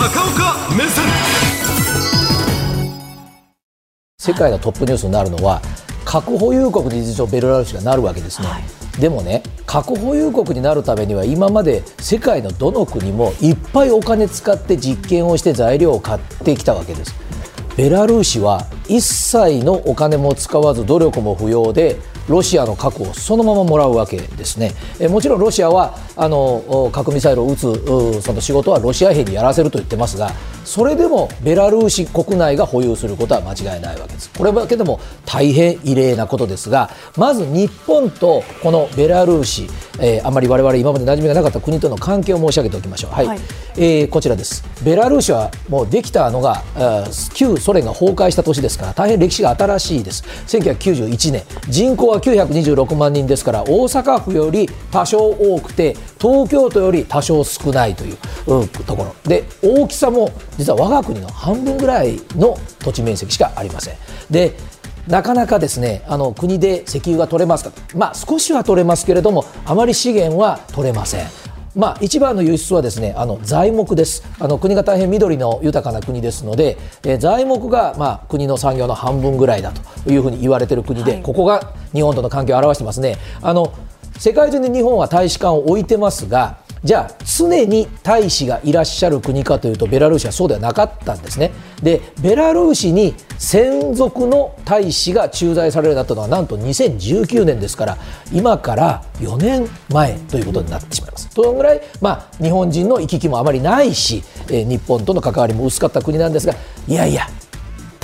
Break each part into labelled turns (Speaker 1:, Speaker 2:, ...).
Speaker 1: 高岡目線。
Speaker 2: 世界のトップニュースになるのは核保有国に実はベラルーシがなるわけですね、はい、でもね核保有国になるためには今まで世界のどの国もいっぱいお金使って実験をして材料を買ってきたわけです。ベラルーシは一切のお金も使わず努力も不要でロシアの核をそのままもらうわけですね。えもちろんロシアはあの核ミサイルを撃つその仕事はロシア兵にやらせると言ってますがそれでもベラルーシ国内が保有することは間違いないわけです。これだけでも大変異例なことですがまず日本とこのベラルーシ、えー、あまり我々今まで馴染みがなかった国との関係を申し上げておきましょう。はい、はい、えー、こちらです。ベラルーシはもうできたのが旧ソ連が崩壊した年ですから大変歴史が新しいです。1991年人口は926万人ですから大阪府より多少多くて東京都より多少少ないというところで大きさも実は我が国の半分ぐらいの土地面積しかありません。でなかなかですねあの国で石油が取れますかまあ少しは取れますけれどもあまり資源は取れません。まあ、一番の輸出はですねあの材木ですあの国が大変緑の豊かな国ですので、えー、材木が、まあ、国の産業の半分ぐらいだというふうに言われている国で、はい、ここが日本との関係を表してますねあの世界中に日本は大使館を置いてますがじゃあ常に大使がいらっしゃる国かというとベラルーシはそうではなかったんですね。でベラルーシに専属の大使が駐在されるようになったのはなんと2019年ですから今から4年前ということになってしまいます。そのぐらい、まあ、日本人の行き来もあまりないし、えー、日本との関わりも薄かった国なんですがいやいや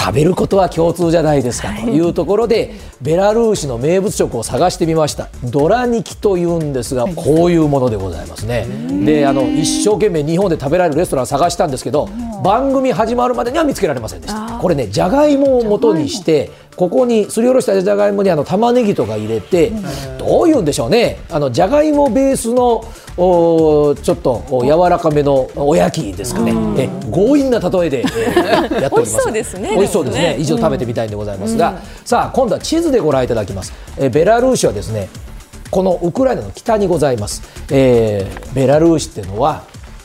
Speaker 2: 食べることは共通じゃないですかというところで、ベラルーシの名物食を探してみました。ドラニキというんですがこういうものでございますね。であの一生懸命日本で食べられるレストランを探したんですけど番組始まるまでには見つけられませんでした。これねじゃがいもを元にしてここにすりおろしたじゃがいもにあの玉ねぎとか入れてどういうんでしょうね。あのじゃがいもベースのおちょっと柔らかめのおやきですかね、え強引な例えで、えー、やっております。美味しそうですね。美味しそうですね。以上食べてみたいんでございますが、うん、さあ今度は地図でご覧いただきます、えー、ベラルーシはですねこのウクライナの北にございます、えー、ベラルーシっていうのは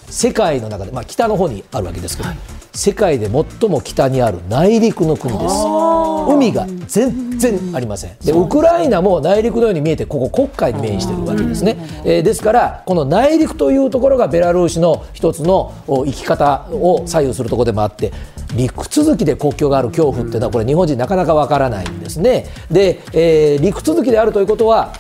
Speaker 2: 世界の中で、まあ、北の方にあるわけですけど、はい世界で最も北にある内陸の国です。海が全然ありません。でウクライナも内陸のように見えてここ黒海に面しているわけですね、えー、ですからこの内陸というところがベラルーシの一つの生き方を左右するところでもあって陸続きで国境がある恐怖っていうのはこれ日本人なかなかわからないんですね。で、えー、陸続きであるということは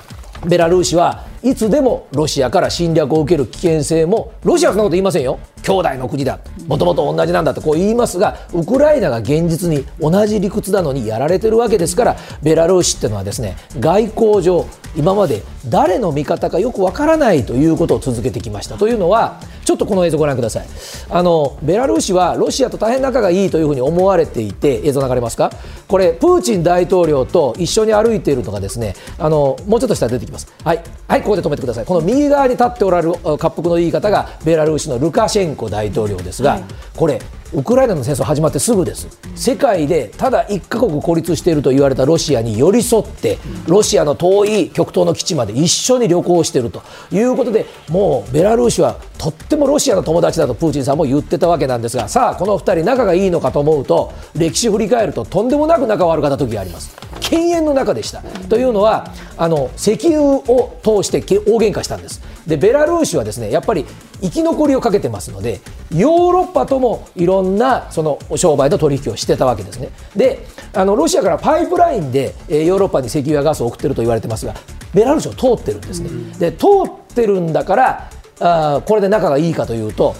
Speaker 2: ベラルーシはいつでもロシアから侵略を受ける危険性もロシアはそんなこと言いませんよ兄弟の国だ。もともと同じなんだとこう言いますがウクライナが現実に同じ理屈なのにやられてるわけですからベラルーシっていうのはですね外交上今まで誰の味方かよくわからないということを続けてきました。というのはちょっとこの映像ご覧ください。あのベラルーシはロシアと大変仲がいいというふうに思われていて映像流れますか？これプーチン大統領と一緒に歩いているのがですねあのもうちょっと下出てきます。はい。はいここで止めてください。この右側に立っておられる滑覆のいい方がベラルーシのルカシェンコ大統領ですが、はい、これウクライナの戦争始まってすぐです。世界でただ1カ国孤立していると言われたロシアに寄り添ってロシアの遠い極東の基地まで一緒に旅行しているということでもうベラルーシはとってもロシアの友達だとプーチンさんも言ってたわけなんですがさあこの2人仲がいいのかと思うと歴史振り返るととんでもなく仲悪かった時があります。犬猿の中でした。というのはあの石油を通して大喧嘩したんですでベラルーシはですねやっぱり生き残りをかけてますのでヨーロッパともいろんなその商売と取引をしてたわけですね。であのロシアからパイプラインで、えヨーロッパに石油やガスを送ってると言われてますがベラルーシを通ってるんですね、で通ってるんだからあこれで仲がいいかというと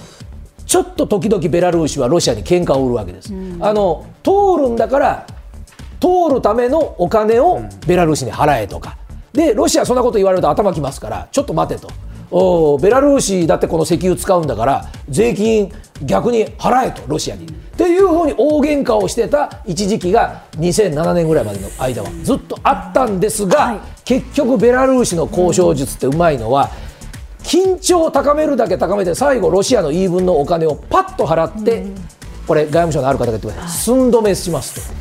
Speaker 2: ちょっと時々ベラルーシはロシアに喧嘩を売るわけです、あの通るんだから通るためのお金をベラルーシに払えとか。でロシアそんなこと言われると頭きますからちょっと待てとおベラルーシだってこの石油使うんだから税金逆に払えとロシアに。っていうふうに大喧嘩をしてた一時期が2007年ぐらいまでの間はずっとあったんですが、はい、結局ベラルーシの交渉術ってうまいのは緊張を高めるだけ高めて最後ロシアの言い分のお金をパッと払って、これ外務省のある方が言ってください。寸止めします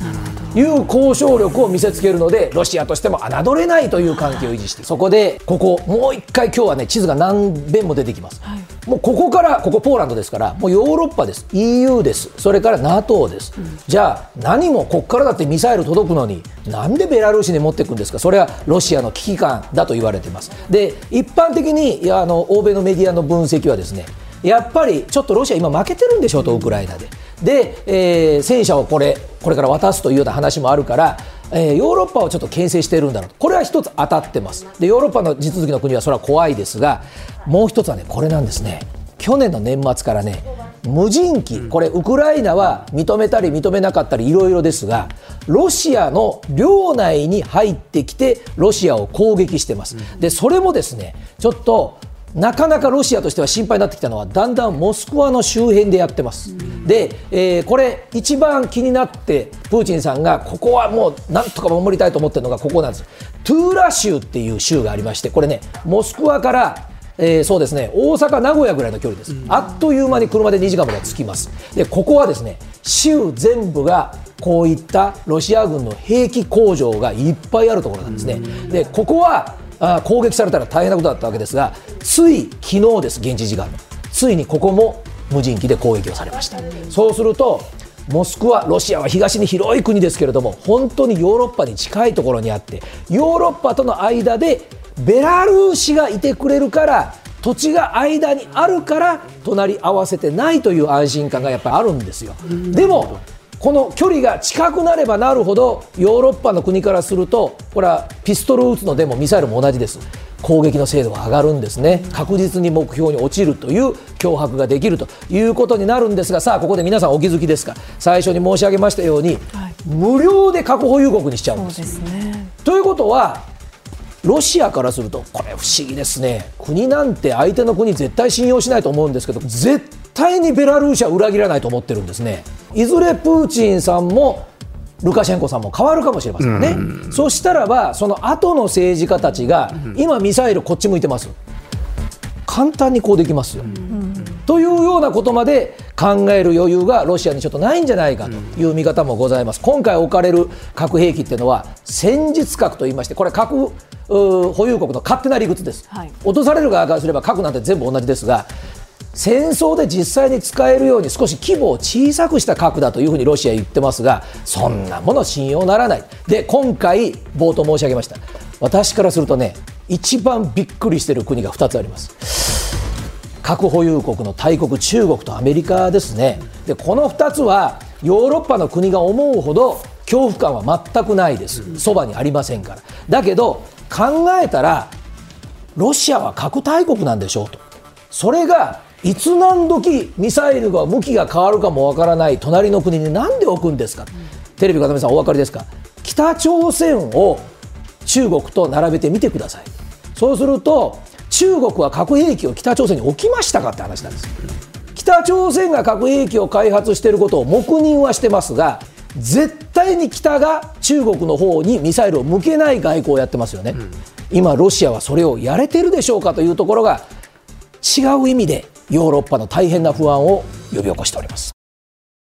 Speaker 2: と。いう交渉力を見せつけるのでロシアとしても侮れないという関係を維持してそこでここもう一回今日はね地図が何遍も出てきます、はい、もうここからここポーランドですからもうヨーロッパです。EU です。それから NATO です、うん、じゃあ何もここからだってミサイル届くのになんでベラルーシに持っていくんですか？それはロシアの危機感だと言われています。で一般的にいやあの欧米のメディアの分析はですねやっぱりちょっとロシア今負けてるんでしょうとウクライナでで、えー、戦車をこれこれから渡すというような話もあるからえー、ヨーロッパをちょっと牽制しているんだろうこれは一つ当たってます。でヨーロッパの地続きの国はそれは怖いですがもう一つはねこれなんですね。去年の年末からね無人機、これ、ウクライナは認めたり認めなかったりいろいろですが、ロシアの領内に入ってきて、ロシアを攻撃してます。で、それもですね、ちょっとなかなかロシアとしては心配になってきたのはだんだんモスクワの周辺でやってます、で、えー、これ一番気になってプーチンさんがここはもうなんとか守りたいと思ってるのがここなんです。トゥーラ州っていう州がありましてこれねモスクワからえー、そうですね大阪、名古屋ぐらいの距離です、あっという間に車で2時間まで着きます、でここはですね州全部がこういったロシア軍の兵器工場がいっぱいあるところなんですね、でここはあ攻撃されたら大変なことだったわけですがつい昨日です現地時間のついにここも無人機で攻撃をされましたそうするとモスクワ、ロシアは東に広い国ですけれども本当にヨーロッパに近いところにあってヨーロッパとの間でベラルーシがいてくれるから土地が間にあるから隣り合わせてないという安心感がやっぱりあるんですよ。でもこの距離が近くなればなるほどヨーロッパの国からするとこれはピストル撃つのでもミサイルも同じです。攻撃の精度が上がるんですね。確実に目標に落ちるという脅迫ができるということになるんですがさあここで皆さんお気づきですか？最初に申し上げましたように、はい、無料で核保有国にしちゃうんです。ですね、ということはロシアからするとこれ不思議ですね。国なんて相手の国絶対信用しないと思うんですけど絶対にベラルーシは裏切らないと思ってるんですね。いずれプーチンさんもルカシェンコさんも変わるかもしれませんね、うん、そしたらばその後の政治家たちが、今ミサイルこっち向いてます。簡単にこうできますよ、うん、というようなことまで考える余裕がロシアにちょっとないんじゃないかという見方もございます、今回置かれる核兵器っていうのは戦術核といいましてこれ核保有国の勝手な理屈です、はい、落とされる側からすれば核なんて全部同じですが戦争で実際に使えるように少し規模を小さくした核だというふうにロシアは言ってますがそんなもの信用ならない。で今回冒頭申し上げました。私からするとね一番びっくりしている国が2つあります。核保有国の大国中国とアメリカですね。でこの2つはヨーロッパの国が思うほど恐怖感は全くないです。そばにありませんから。だけど考えたらロシアは核大国なんでしょうと。それがいつ何時ミサイルが向きが変わるかもわからない隣の国に何で置くんですか、うん、テレビ片目さんお分かりですか？北朝鮮を中国と並べてみてください。そうすると中国は核兵器を北朝鮮に置きましたかって話なんです。北朝鮮が核兵器を開発していることを黙認はしてますが絶対に北が中国の方にミサイルを向けない外交をやってますよね、うん、今ロシアはそれをやれてるでしょうかというところが違う意味でヨーロッパの大変な不安を呼び起こしております。